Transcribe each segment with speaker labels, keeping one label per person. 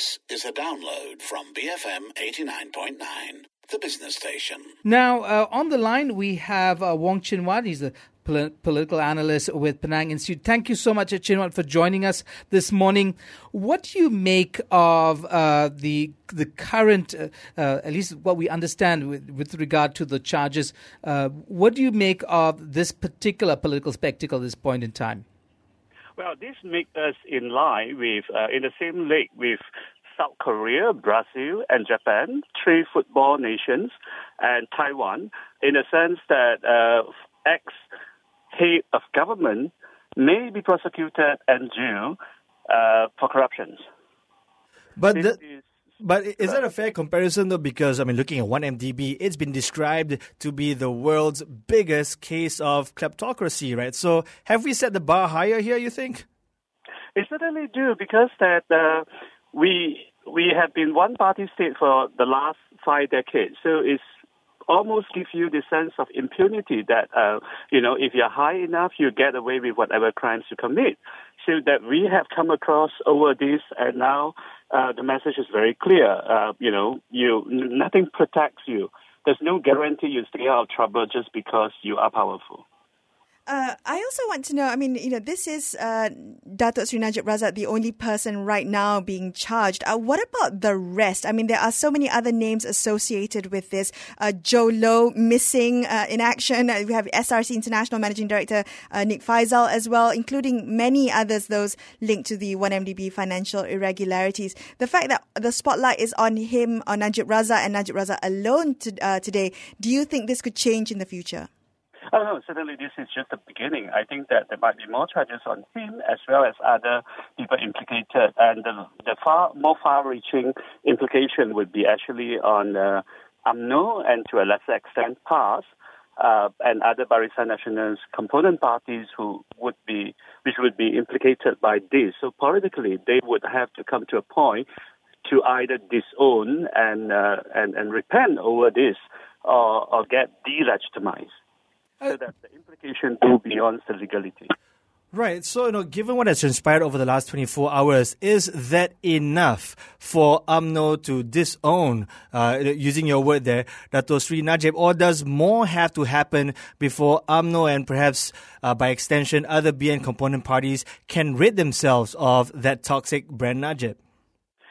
Speaker 1: This is a download from BFM 89.9, the business station.
Speaker 2: Now, uh, on the line, we have uh, Wong Chin Huat. He's the pol- political analyst with Penang Institute. Thank you so much, uh, Chin Huat, for joining us this morning. What do you make of uh, the the current, uh, uh, at least what we understand with, with regard to the charges? What do you make of this particular political spectacle at this point in time?
Speaker 3: Well, this makes us in line with, uh, in the same league with South Korea, Brazil, and Japan, three football nations, and Taiwan, in the sense that uh, ex head of government may be prosecuted and jailed uh, for corruption.
Speaker 4: But the, but is that a fair comparison though? Because I mean, looking at 1MDB, it's been described to be the world's biggest case of kleptocracy, right? So have we set the bar higher here? You think?
Speaker 3: It certainly do because that uh, we we have been one party state for the last five decades. So it's almost gives you the sense of impunity that, uh, you know, if you're high enough, you get away with whatever crimes you commit. So that we have come across over this, and now uh, the message is very clear. Uh, you know, you nothing protects you. There's no guarantee you stay out of trouble just because you are powerful.
Speaker 5: Uh, I also want to know. I mean, you know, this is uh, Datuk Sri Najib Razak, the only person right now being charged. Uh, what about the rest? I mean, there are so many other names associated with this. Uh, Jho Low missing uh, in action. Uh, we have SRC International Managing Director Nik Faisal as well, including many others. Those linked to the 1MDB financial irregularities. The fact that the spotlight is on him, on Najib Razak, and Najib Razak alone to, today. Do you think this could change in the future?
Speaker 3: Oh, no, certainly this is just the beginning. I think that there might be more charges on him as well as other people implicated. And the, the far more far-reaching implication would be actually on uh, and to a lesser extent PAS uh, and other Barisan Nasional's component parties who would be, which would be implicated by this. So politically, they would have to come to a point to either disown and uh, and, and repent over this or, or get delegitimized so that the implication go beyond the legality.
Speaker 4: Right. So, you know, given what has transpired over the last 24 hours, is that enough for UMNO to disown, uh, using your word there, Dato Sri Najib, or does more have to happen before UMNO and perhaps uh, by extension other BN component parties can rid themselves of that toxic brand Najib?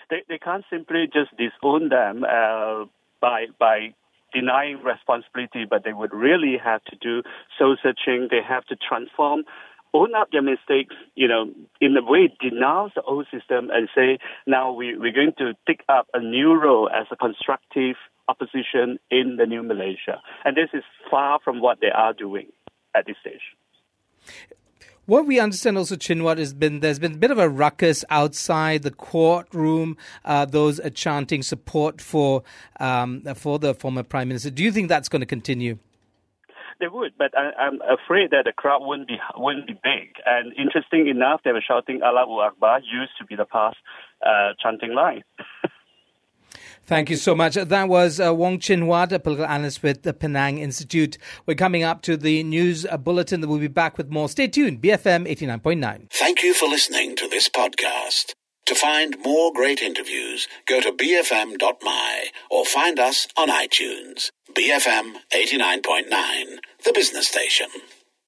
Speaker 3: They, they can't simply just disown them uh, by, by denying responsibility, but they would really have to do soul searching. They have to transform, own up their mistakes, you know, in a way denounce the old system and say, now we, we're going to take up a new role as a constructive opposition in the new Malaysia. And this is far from what they are doing at this stage.
Speaker 2: What we understand also, Chin Huat, has been there's been a bit of a ruckus outside the courtroom. Uh, those are chanting support for um, for the former prime minister. Do you think that's going to continue?
Speaker 3: They would, but I, am afraid that the crowd wouldn't be wouldn't be big. And interesting enough, they were shouting "Allahu Akbar" used to be the past uh, chanting line.
Speaker 2: Thank you so much. That was uh, Wong Chin Huat, a political analyst with the Penang Institute. We're coming up to the news uh, bulletin. We'll be back with more. Stay tuned. BFM 89.9.
Speaker 1: Thank you for listening to this podcast. To find more great interviews, go to bfm.my or find us on iTunes. BFM 89.9, the business station.